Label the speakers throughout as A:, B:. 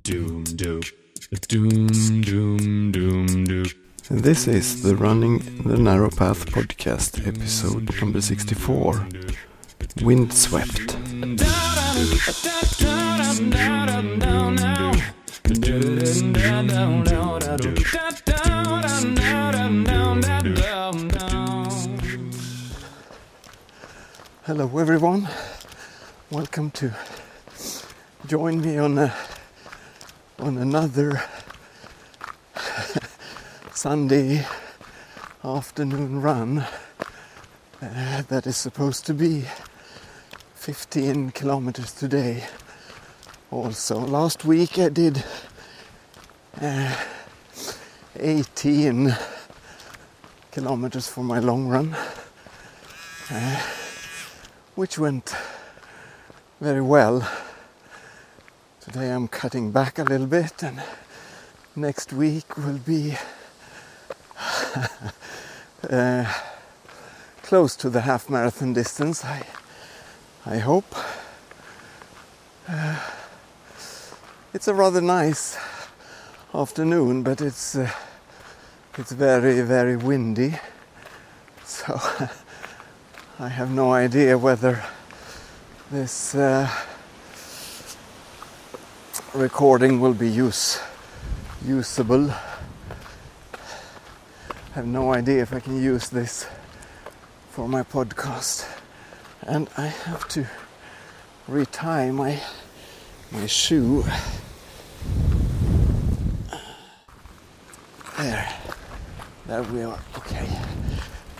A: Doom doop. Doom doom doom doop.
B: This is the Running the Narrow Path podcast, episode number 64 Windswept. Hello, everyone. Welcome to join me on a, on another Sunday afternoon run uh, that is supposed to be 15 kilometers today. Also, last week I did uh, 18 kilometers for my long run, uh, which went very well. Today I'm cutting back a little bit, and next week will be uh, close to the half marathon distance. I I hope. Uh, it's a rather nice afternoon, but it's uh, it's very very windy, so I have no idea whether this uh, recording will be use usable. I have no idea if I can use this for my podcast, and I have to retie my my shoe. There, there we are. Okay.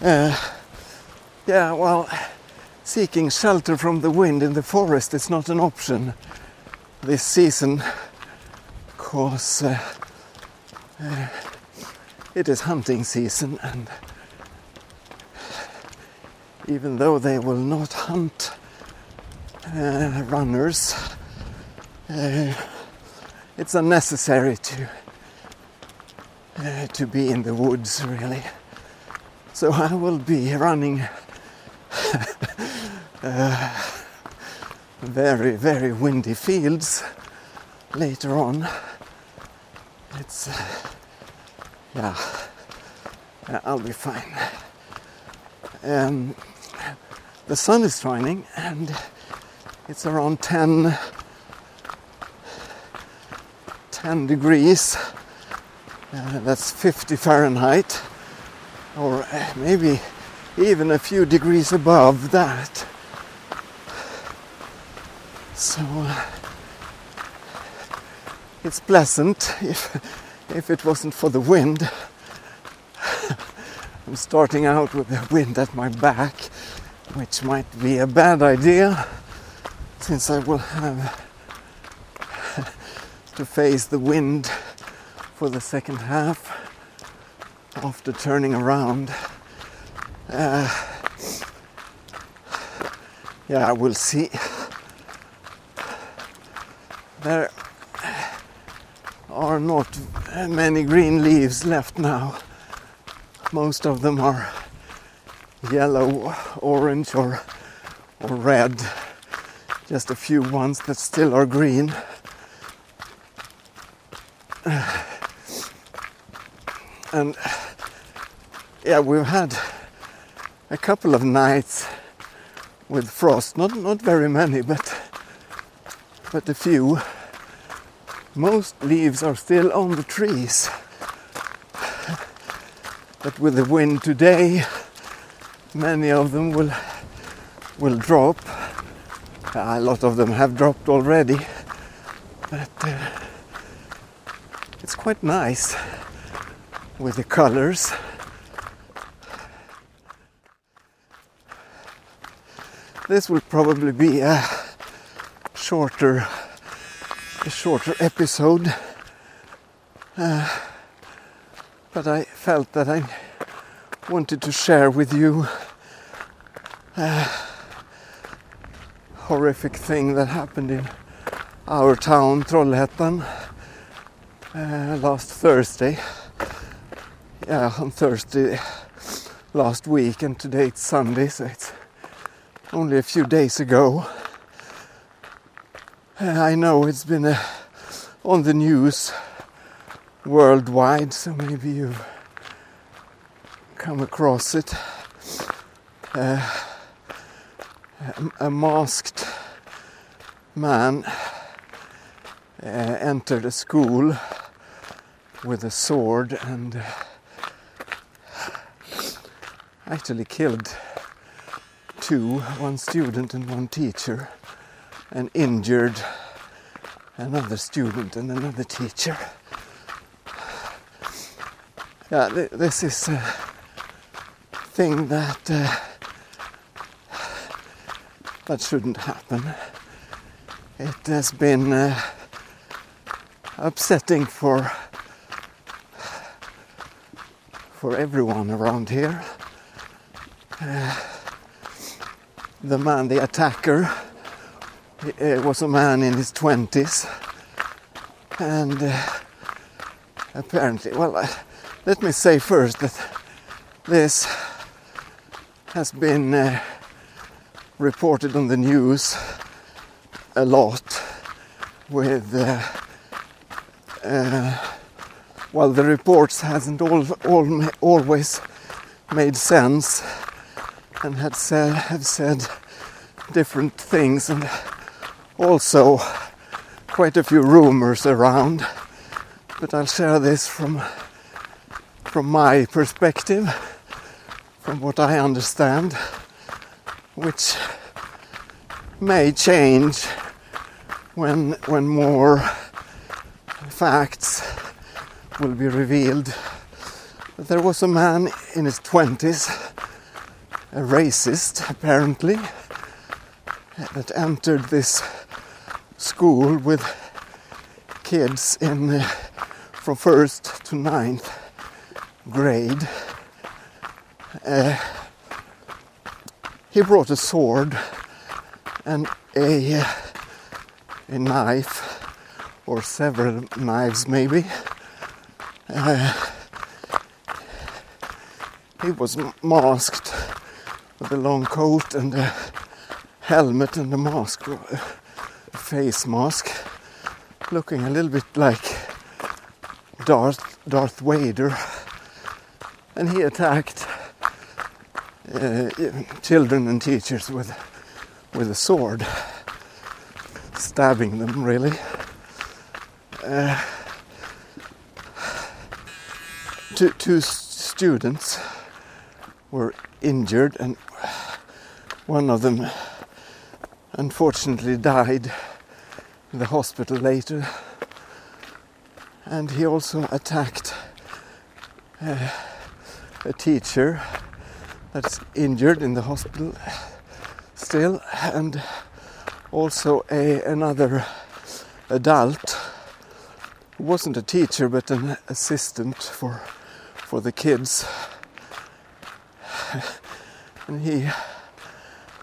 B: Uh, yeah. Well, seeking shelter from the wind in the forest is not an option this season. Because uh, uh, it is hunting season and even though they will not hunt uh, runners uh, it's unnecessary to uh, to be in the woods really. So I will be running uh, very, very windy fields later on. It's, uh, yeah, I'll be fine. Um, the sun is shining and it's around 10, 10 degrees. Uh, that's 50 Fahrenheit, or uh, maybe even a few degrees above that. So uh, it's pleasant if if it wasn't for the wind. I'm starting out with the wind at my back, which might be a bad idea since I will have to face the wind for the second half after turning around. Uh, yeah, we'll see. There are not many green leaves left now. Most of them are yellow, orange, or, or red. Just a few ones that still are green. And yeah, we've had a couple of nights with frost. Not not very many, but but a few. Most leaves are still on the trees. But with the wind today, many of them will will drop. A lot of them have dropped already, but uh, it's quite nice with the colors. This will probably be a shorter, a shorter episode, uh, but I felt that I wanted to share with you a horrific thing that happened in our town, Trollhättan, uh, last Thursday. Yeah, on Thursday last week, and today it's Sunday, so it's only a few days ago. Uh, I know it's been a on the news worldwide, so maybe you've come across it. Uh, a, a masked man uh, entered a school with a sword and uh, actually killed two, one student and one teacher, and injured another student and another teacher. Yeah, th- this is a thing that uh, that shouldn't happen. It has been uh, upsetting for for everyone around here. Uh, the man, the attacker, uh, was a man in his twenties, and uh, apparently, well, uh, let me say first that this has been uh, reported on the news a lot with uh, well the reports hasn't all, all, always made sense and had said, have said different things and also quite a few rumors around but I'll share this from from my perspective from what I understand which may change when when more facts will be revealed. There was a man in his twenties, a racist apparently, that entered this school with kids in uh, from first to ninth grade. Uh, he brought a sword and a, a knife, or several knives maybe. Uh, he was masked with a long coat and a helmet and a mask, face mask, looking a little bit like Darth, Darth Vader. And he attacked uh, children and teachers with with a sword, stabbing them really. Uh, two, two students were injured, and one of them unfortunately died in the hospital later. And he also attacked uh, a teacher that's injured in the hospital still, and also a another adult who wasn't a teacher but an assistant for for the kids, and he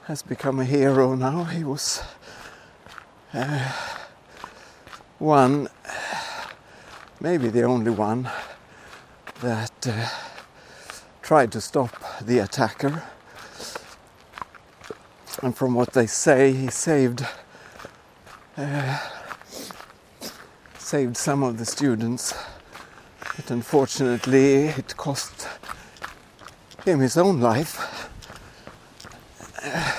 B: has become a hero now. He was uh, one, maybe the only one that uh, tried to stop the attacker and from what they say, he saved uh, saved some of the students. But unfortunately, it cost him his own life. Uh,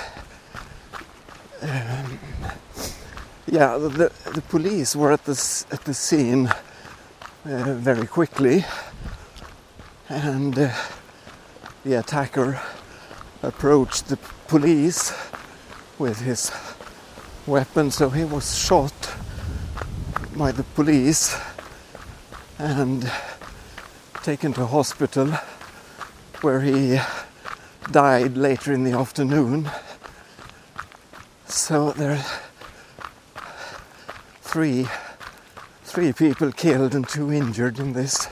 B: um, yeah, the, the police were at the at the scene uh, very quickly, and uh, the attacker approached the police with his weapon, so he was shot by the police and taken to hospital where he died later in the afternoon. So there three three people killed and two injured in this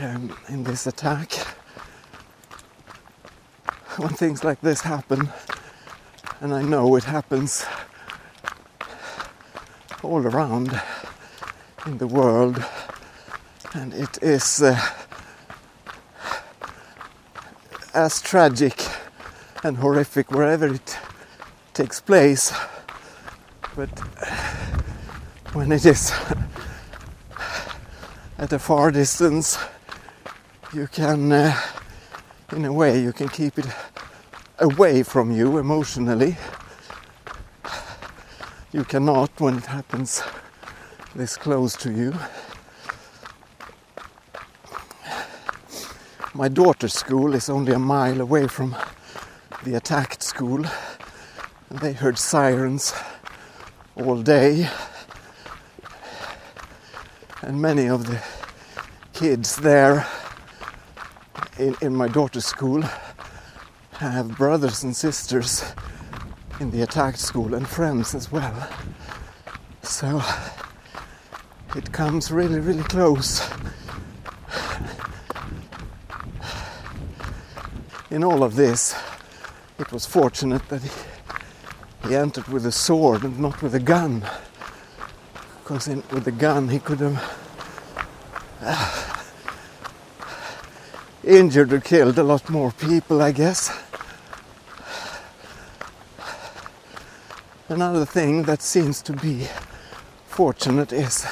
B: um, in this attack. When things like this happen, and I know it happens all around in the world, and it is uh, as tragic and horrific wherever it takes place. But when it is at a far distance, you can, uh, in a way, you can keep it away from you emotionally. You cannot when it happens this close to you. My daughter's school is only a mile away from the attacked school. They heard sirens all day. And many of the kids there in, in my daughter's school have brothers and sisters in the attacked school and friends as well. So it comes really, really close. In all of this, it was fortunate that he, he entered with a sword and not with a gun. Because in, with the gun he could have uh, injured or killed a lot more people, I guess. Another thing that seems to be fortunate is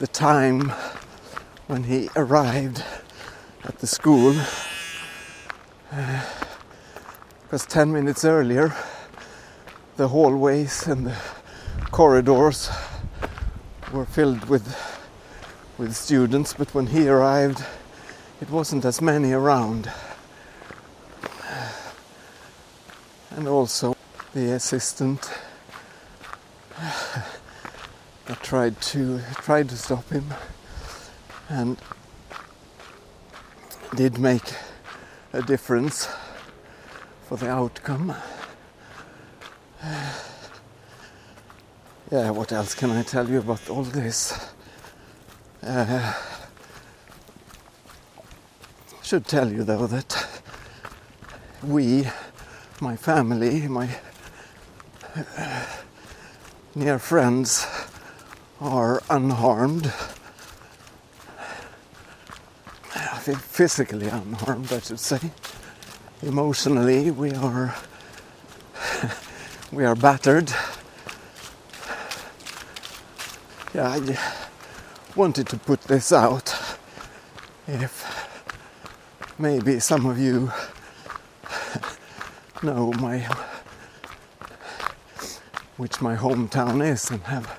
B: the time when he arrived at the school. Because uh, 10 minutes earlier, the hallways and the corridors were filled with, with students, but when he arrived, it wasn't as many around. And also, the assistant that tried to tried to stop him and did make a difference for the outcome. Yeah, what else can I tell you about all this? Uh, should tell you though that we, my family, my near friends are unharmed. I think physically unharmed, I should say. Emotionally, we are we are battered. Yeah, I wanted to put this out. If maybe some of you know my which my hometown is and have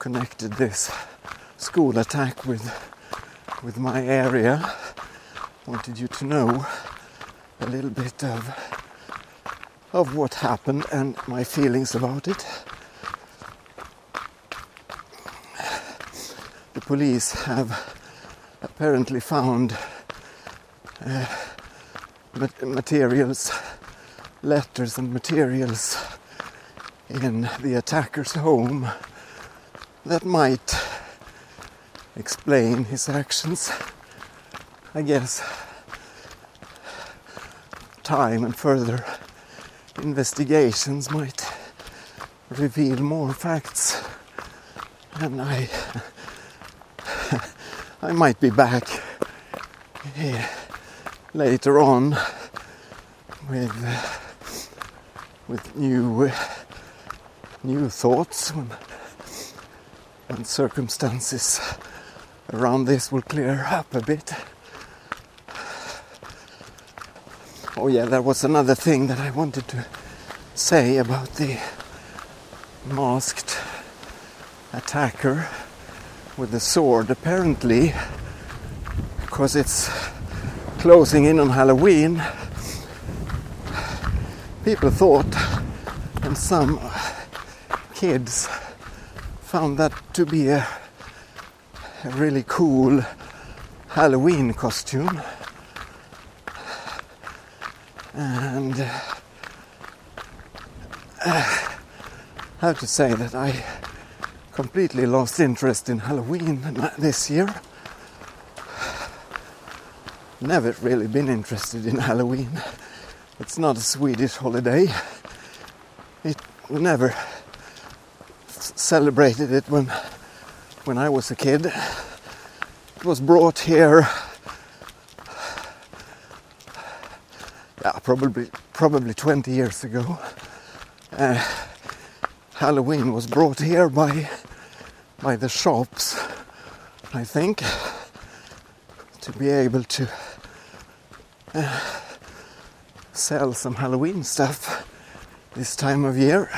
B: connected this school attack with with my area wanted you to know a little bit of of what happened and my feelings about it police have apparently found uh, materials letters and materials in the attacker's home that might explain his actions. I guess time and further investigations might reveal more facts and I I might be back here later on with with new new thoughts when, when circumstances around this will clear up a bit. Oh, yeah, there was another thing that I wanted to say about the masked attacker with the sword. Apparently, because it's closing in on Halloween, people thought, and some kids found that to be a, a really cool Halloween costume. And uh, have to say that I completely lost interest in Halloween this year. Never really been interested in Halloween. It's not a Swedish holiday. It never celebrated it when when I was a kid. It was brought here. Yeah, probably probably 20 years ago. Uh, Halloween was brought here by by the shops, I think, to be able to uh, sell some Halloween stuff this time of year.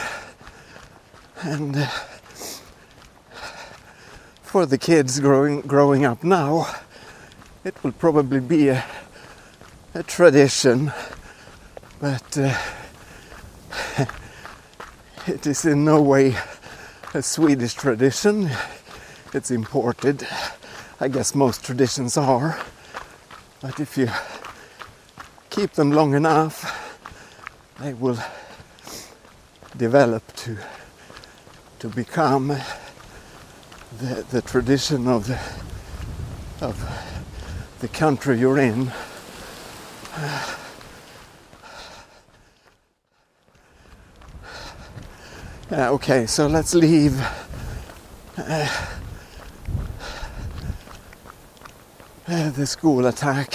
B: And uh, for the kids growing growing up now, it will probably be a, a tradition, but uh, it is in no way a Swedish tradition. It's imported. I guess most traditions are. But if you keep them long enough, they will develop to to become the, the tradition of the of the country you're in. Yeah, okay, so let's leave. Uh, uh, the school attack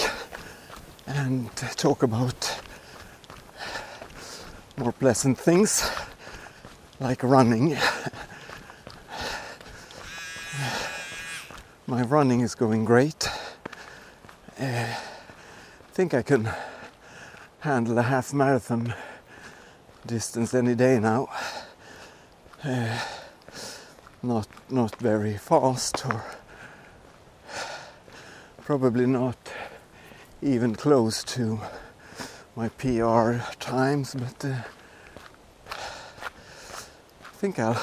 B: and talk about more pleasant things like running. My running is going great. Uh, I think I can handle a half marathon distance any day now. Uh, not not very fast or probably not even close to my PR times, but uh, I think I'll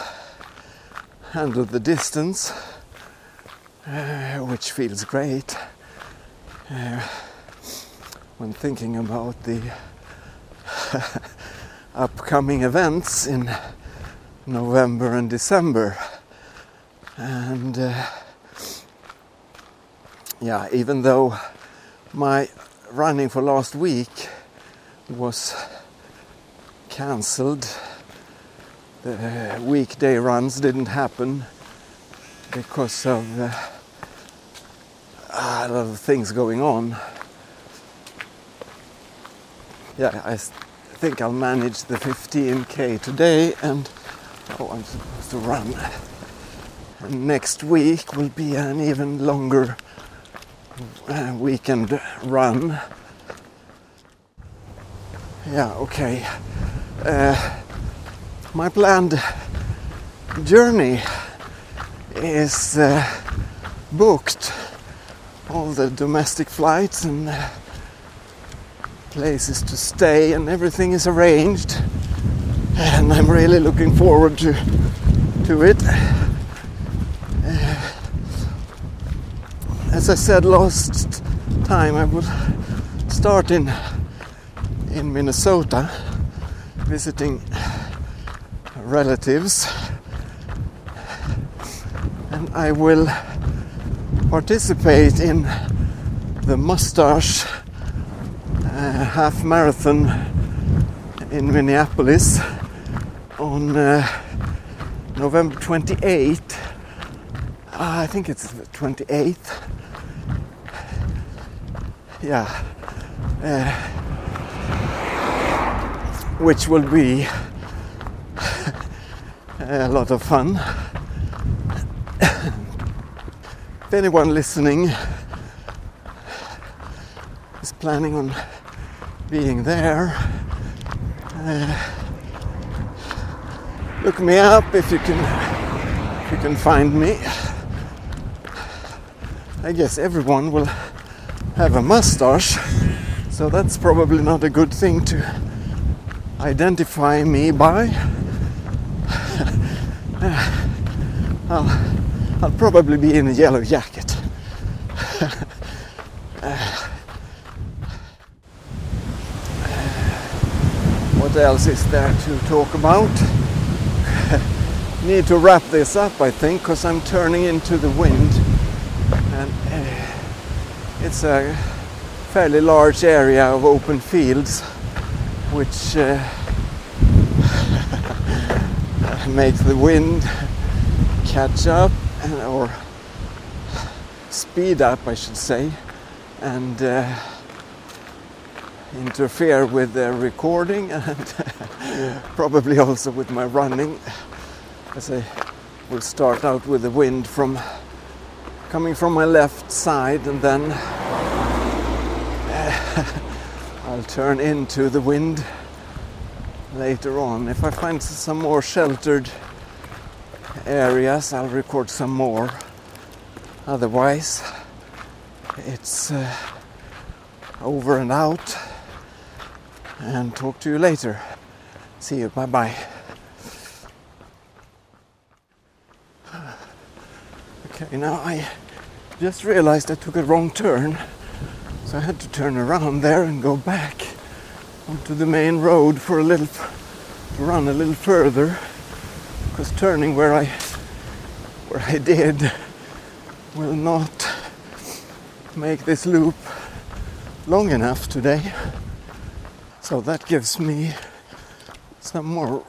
B: handle the distance, uh, which feels great. Uh, when thinking about the upcoming events in November and December. And uh, yeah, even though my running for last week was cancelled, the weekday runs didn't happen because of uh, a lot of things going on. Yeah, I think I'll manage the 15k today and Oh, I'm supposed to run. And next week will be an even longer uh, weekend run. Yeah, okay. Uh, my planned journey is uh, booked. All the domestic flights and uh, places to stay and everything is arranged and I'm really looking forward to to it. Uh, as I said last time, I will start in in Minnesota, visiting relatives, and I will participate in the Mustache uh, half marathon in Minneapolis on uh, November 28th. Uh, I think it's the 28th. Yeah. Uh, which will be a lot of fun. if anyone listening is planning on being there, uh, look me up if you can if you can find me. I guess everyone will have a mustache, so that's probably not a good thing to identify me by. I'll, I'll probably be in a yellow jacket. what else is there to talk about? Need to wrap this up, I think, because I'm turning into the wind, and uh, it's a fairly large area of open fields, which uh, makes the wind catch up or speed up, I should say, and uh, interfere with the recording and probably also with my running as I will start out with the wind from coming from my left side and then I'll turn into the wind later on. If I find some more sheltered areas, I'll record some more. Otherwise, it's uh, over and out. And talk to you later. See you. Bye bye. Okay, now I just realized I took a wrong turn. So I had to turn around there and go back onto the main road for a little, to run a little further. Because turning where I, where I did, will not make this loop long enough today. So that gives me some more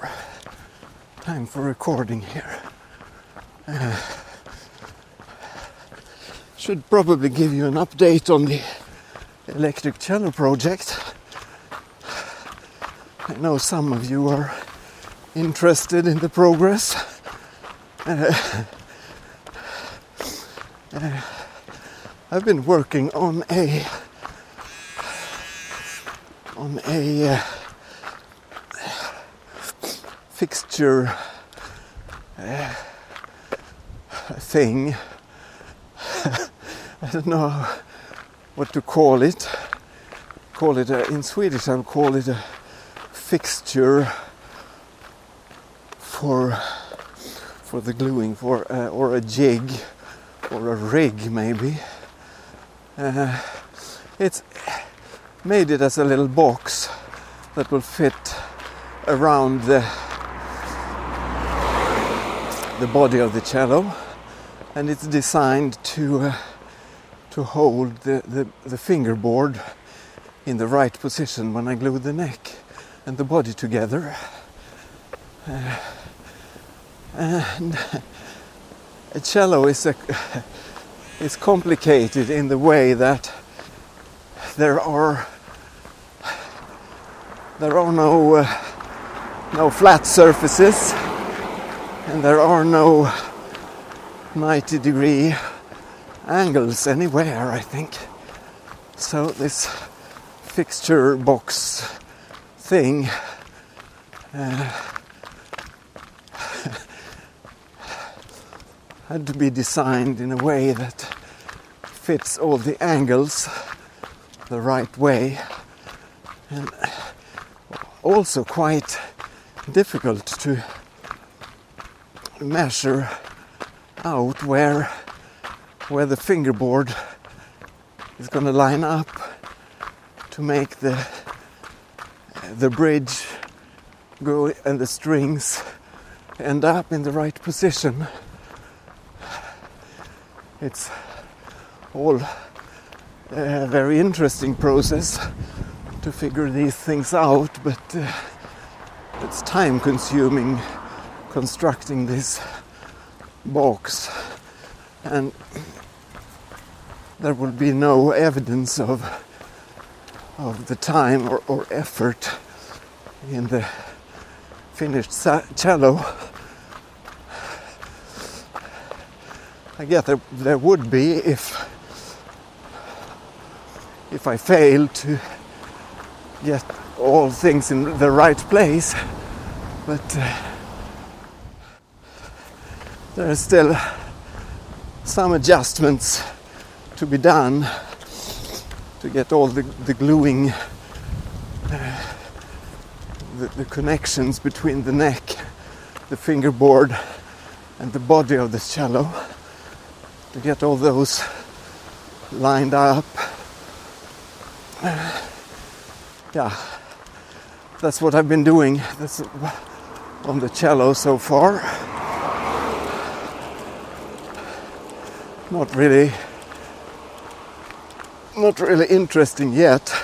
B: time for recording here. Should probably give you an update on the electric cello project. I know some of you are interested in the progress. Uh, uh, I've been working on a on a uh, fixture uh, thing. Don't know what to call it. Call it a, in Swedish. I would call it a fixture for for the gluing, for uh, or a jig, or a rig maybe. Uh, it's made it as a little box that will fit around the the body of the cello, and it's designed to. Uh, to hold the, the, the fingerboard in the right position when I glue the neck and the body together. Uh, and a cello is a, is complicated in the way that there are there are no uh, no flat surfaces and there are no 90 degree angles anywhere, I think. So this fixture box thing uh, had to be designed in a way that fits all the angles the right way and also quite difficult to measure out where where the fingerboard is going to line up to make the the bridge go and the strings end up in the right position. It's all a very interesting process to figure these things out, but uh, it's time consuming constructing this box and there will be no evidence of of the time or, or effort in the finished cello. I guess there, there would be if if I fail to get all things in the right place, but uh, are still some adjustments to be done to get all the, the gluing, uh, the, the connections between the neck, the fingerboard, and the body of the cello, to get all those lined up. Uh, yeah, that's what I've been doing. That's on the cello so far. not really not really interesting yet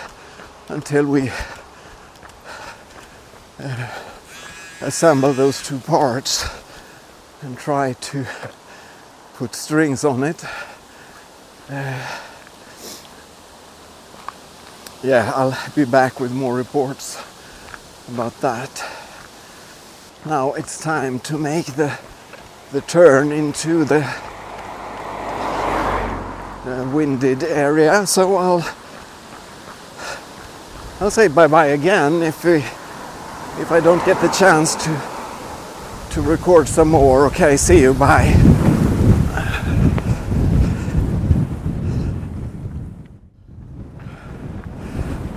B: until we uh, assemble those two parts and try to put strings on it. Uh, yeah, I'll be back with more reports about that. Now it's time to make the the turn into the uh, winded area. So I'll I'll say bye bye again if we if I don't get the chance to to record some more. Okay, see you. Bye.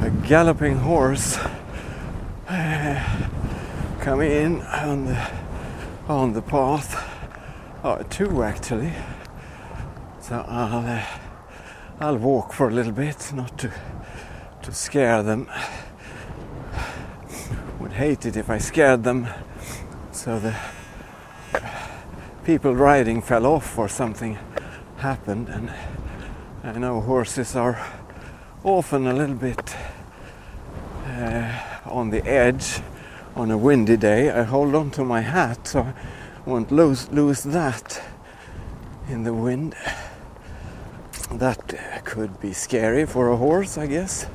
B: A galloping horse uh, coming in on the on the path. Oh, two actually. So I'll uh, I'll walk for a little bit, not to to scare them. Would hate it if I scared them, so the people riding fell off or something happened. And I know horses are often a little bit uh, on the edge on a windy day. I hold on to my hat so I won't lose lose that in the wind. That could be scary for a horse, I guess.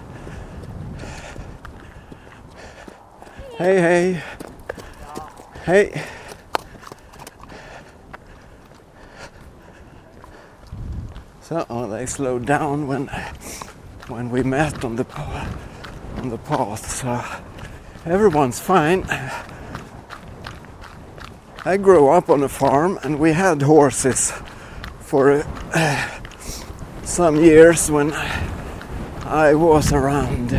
B: Hey, hey. Hey. So oh, they slowed down when when we met on the on the path. So everyone's fine. I grew up on a farm and we had horses for uh, some years when I was around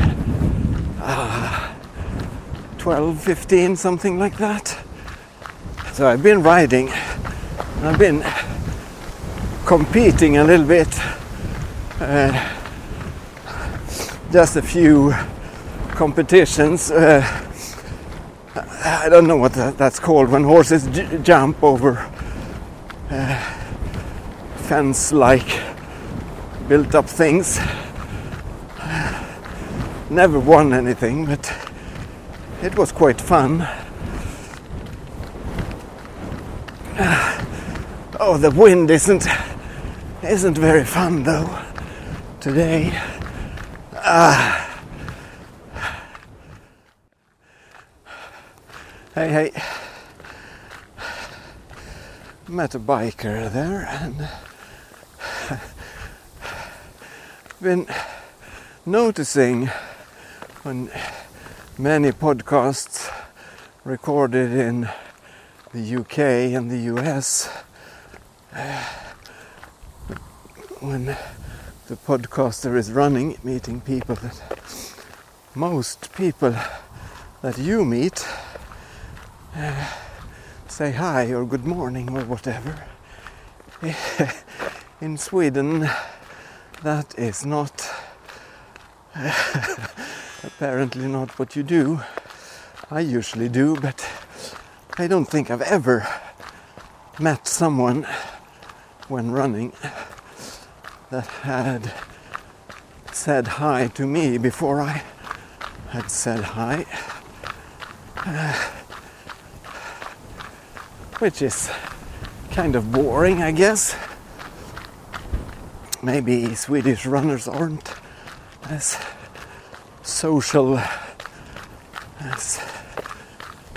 B: uh, 12, 15, something like that. So I've been riding, I've been competing a little bit. Uh, just a few competitions. Uh, I don't know what that's called when horses j- jump over uh, fence like built up things. Never won anything, but it was quite fun. Oh, the wind isn't isn't very fun though today. Ah. Hey, hey. Met a biker there and been noticing on many podcasts recorded in the UK and the US uh, when the podcaster is running, meeting people that most people that you meet uh, say hi or good morning or whatever. In Sweden, that is not apparently not what you do. I usually do, but I don't think I've ever met someone when running that had said hi to me before I had said hi. Uh, which is kind of boring, I guess. Maybe Swedish runners aren't as social as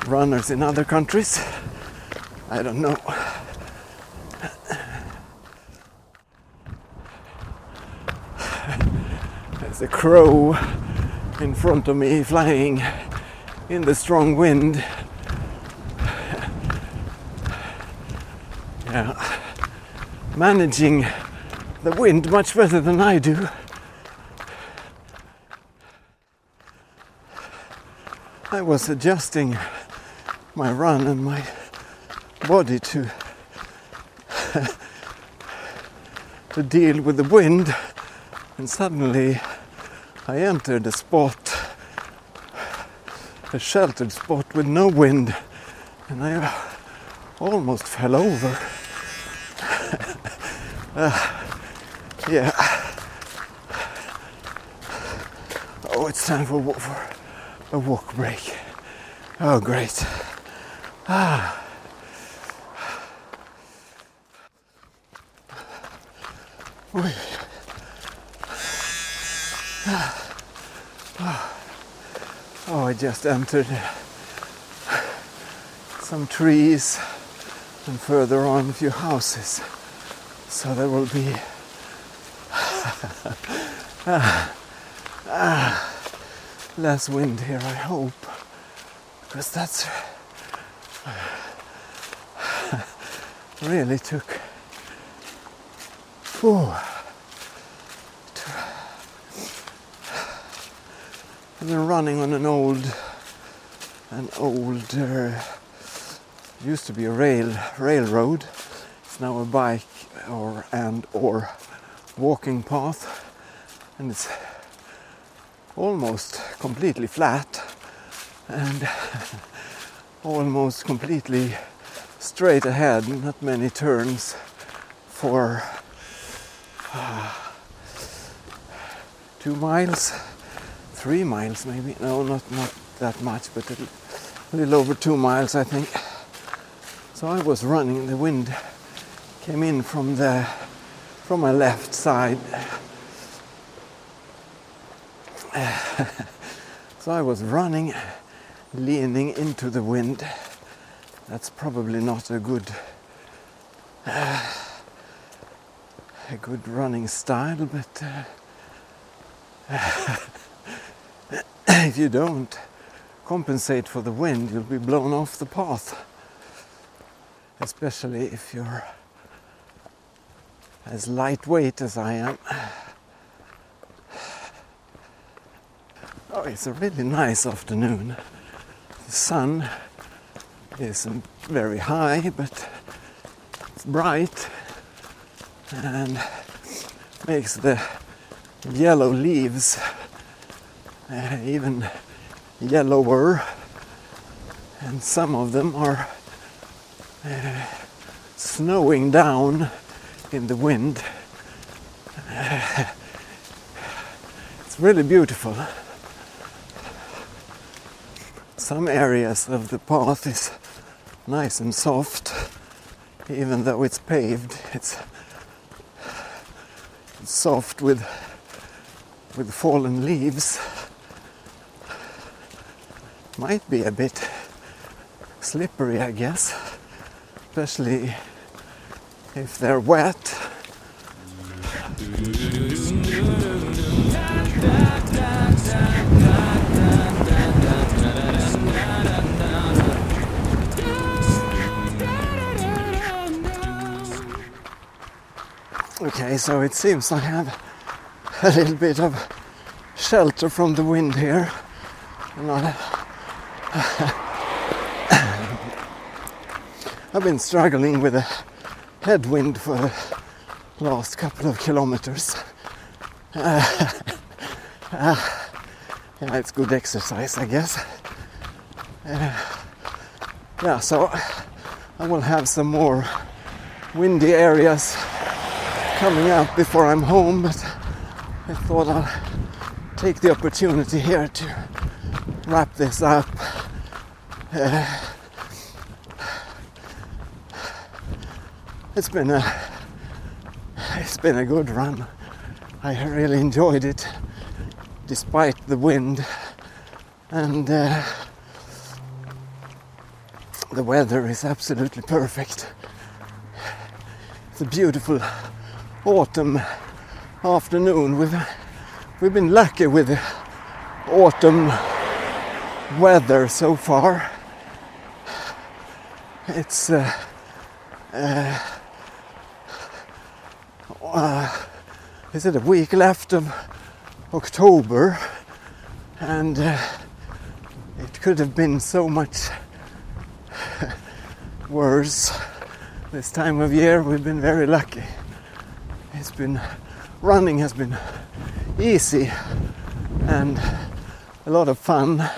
B: runners in other countries. I don't know. There's a crow in front of me flying in the strong wind. Yeah. Managing the wind much better than I do. I was adjusting my run and my body to to deal with the wind and suddenly I entered a spot a sheltered spot with no wind and I almost fell over uh, yeah. Oh it's time for, for a walk break. Oh great. Ah. Oh, I just entered some trees and further on a few houses. So there will be ah, ah, less wind here, I hope, because that's really took. Whew, I've been running on an old, an old, used to be a rail railroad. It's now a bike or and or walking path, and it's almost completely flat and almost completely straight ahead. Not many turns for uh, two miles three miles maybe. No, not not that much, but a little over two miles, I think. So I was running. The wind came in from the from my left side. so I was running, leaning into the wind. That's probably not a good uh, a good running style, but. Uh, if you don't compensate for the wind, you'll be blown off the path. Especially if you're as lightweight as I am. Oh, it's a really nice afternoon. The sun isn't very high, but it's bright and makes the yellow leaves uh, even yellower, and some of them are uh, snowing down in the wind. It's really beautiful. Some areas of the path is nice and soft, even though it's paved. It's soft with with fallen leaves might be a bit slippery, I guess, especially if they're wet. Okay, so it seems I have a little bit of shelter from the wind here. I've been struggling with a headwind for the last couple of kilometers. Uh, uh, yeah, it's good exercise, I guess. Uh, yeah, so I will have some more windy areas coming up before I'm home, but I thought I'll take the opportunity here to wrap this up uh, it's been a it's been a good run. I really enjoyed it, despite the wind, and uh, the weather is absolutely perfect. It's a beautiful autumn afternoon. We've we've been lucky with the autumn weather so far. It's uh, uh, uh, is it a week left of October, and uh, it could have been so much worse. This time of year, we've been very lucky. It's been running has been easy and a lot of fun.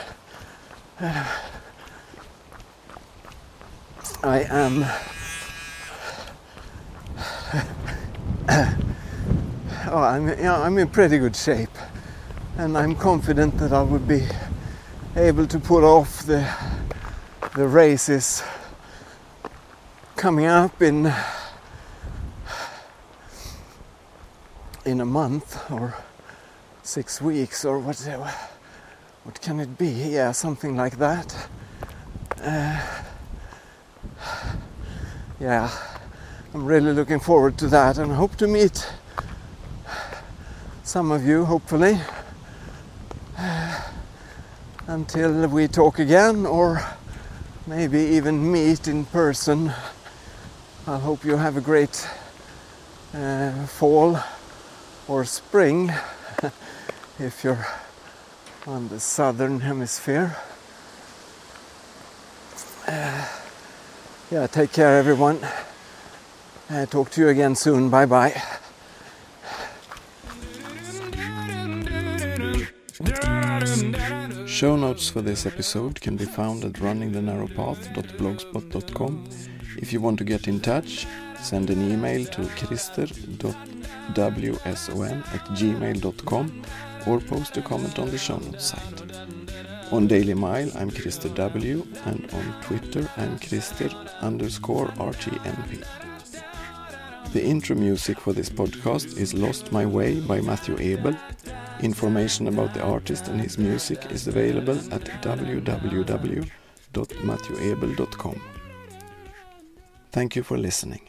B: I am oh, I'm, you know, I'm in pretty good shape, and I'm confident that I will be able to pull off the the races coming up in in a month or six weeks or whatever. What can it be? Yeah, something like that. Uh, yeah, I'm really looking forward to that and hope to meet some of you, hopefully, until we talk again or maybe even meet in person. I hope you have a great uh, fall or spring if you're on the southern hemisphere. Uh, yeah, take care, everyone. Uh, talk to you again soon. Bye bye. Show notes for this episode can be found at runningthenarrowpath.blogspot.com. If you want to get in touch, send an email to krister.wson at gmail.com or post a comment on the show notes site. On Daily Mile, I'm Krister W, and on Twitter, I'm Krister underscore RTNP. The intro music for this podcast is Lost My Way by Matthew Abel. Information about the artist and his music is available at www.matthewabel.com. Thank you for listening.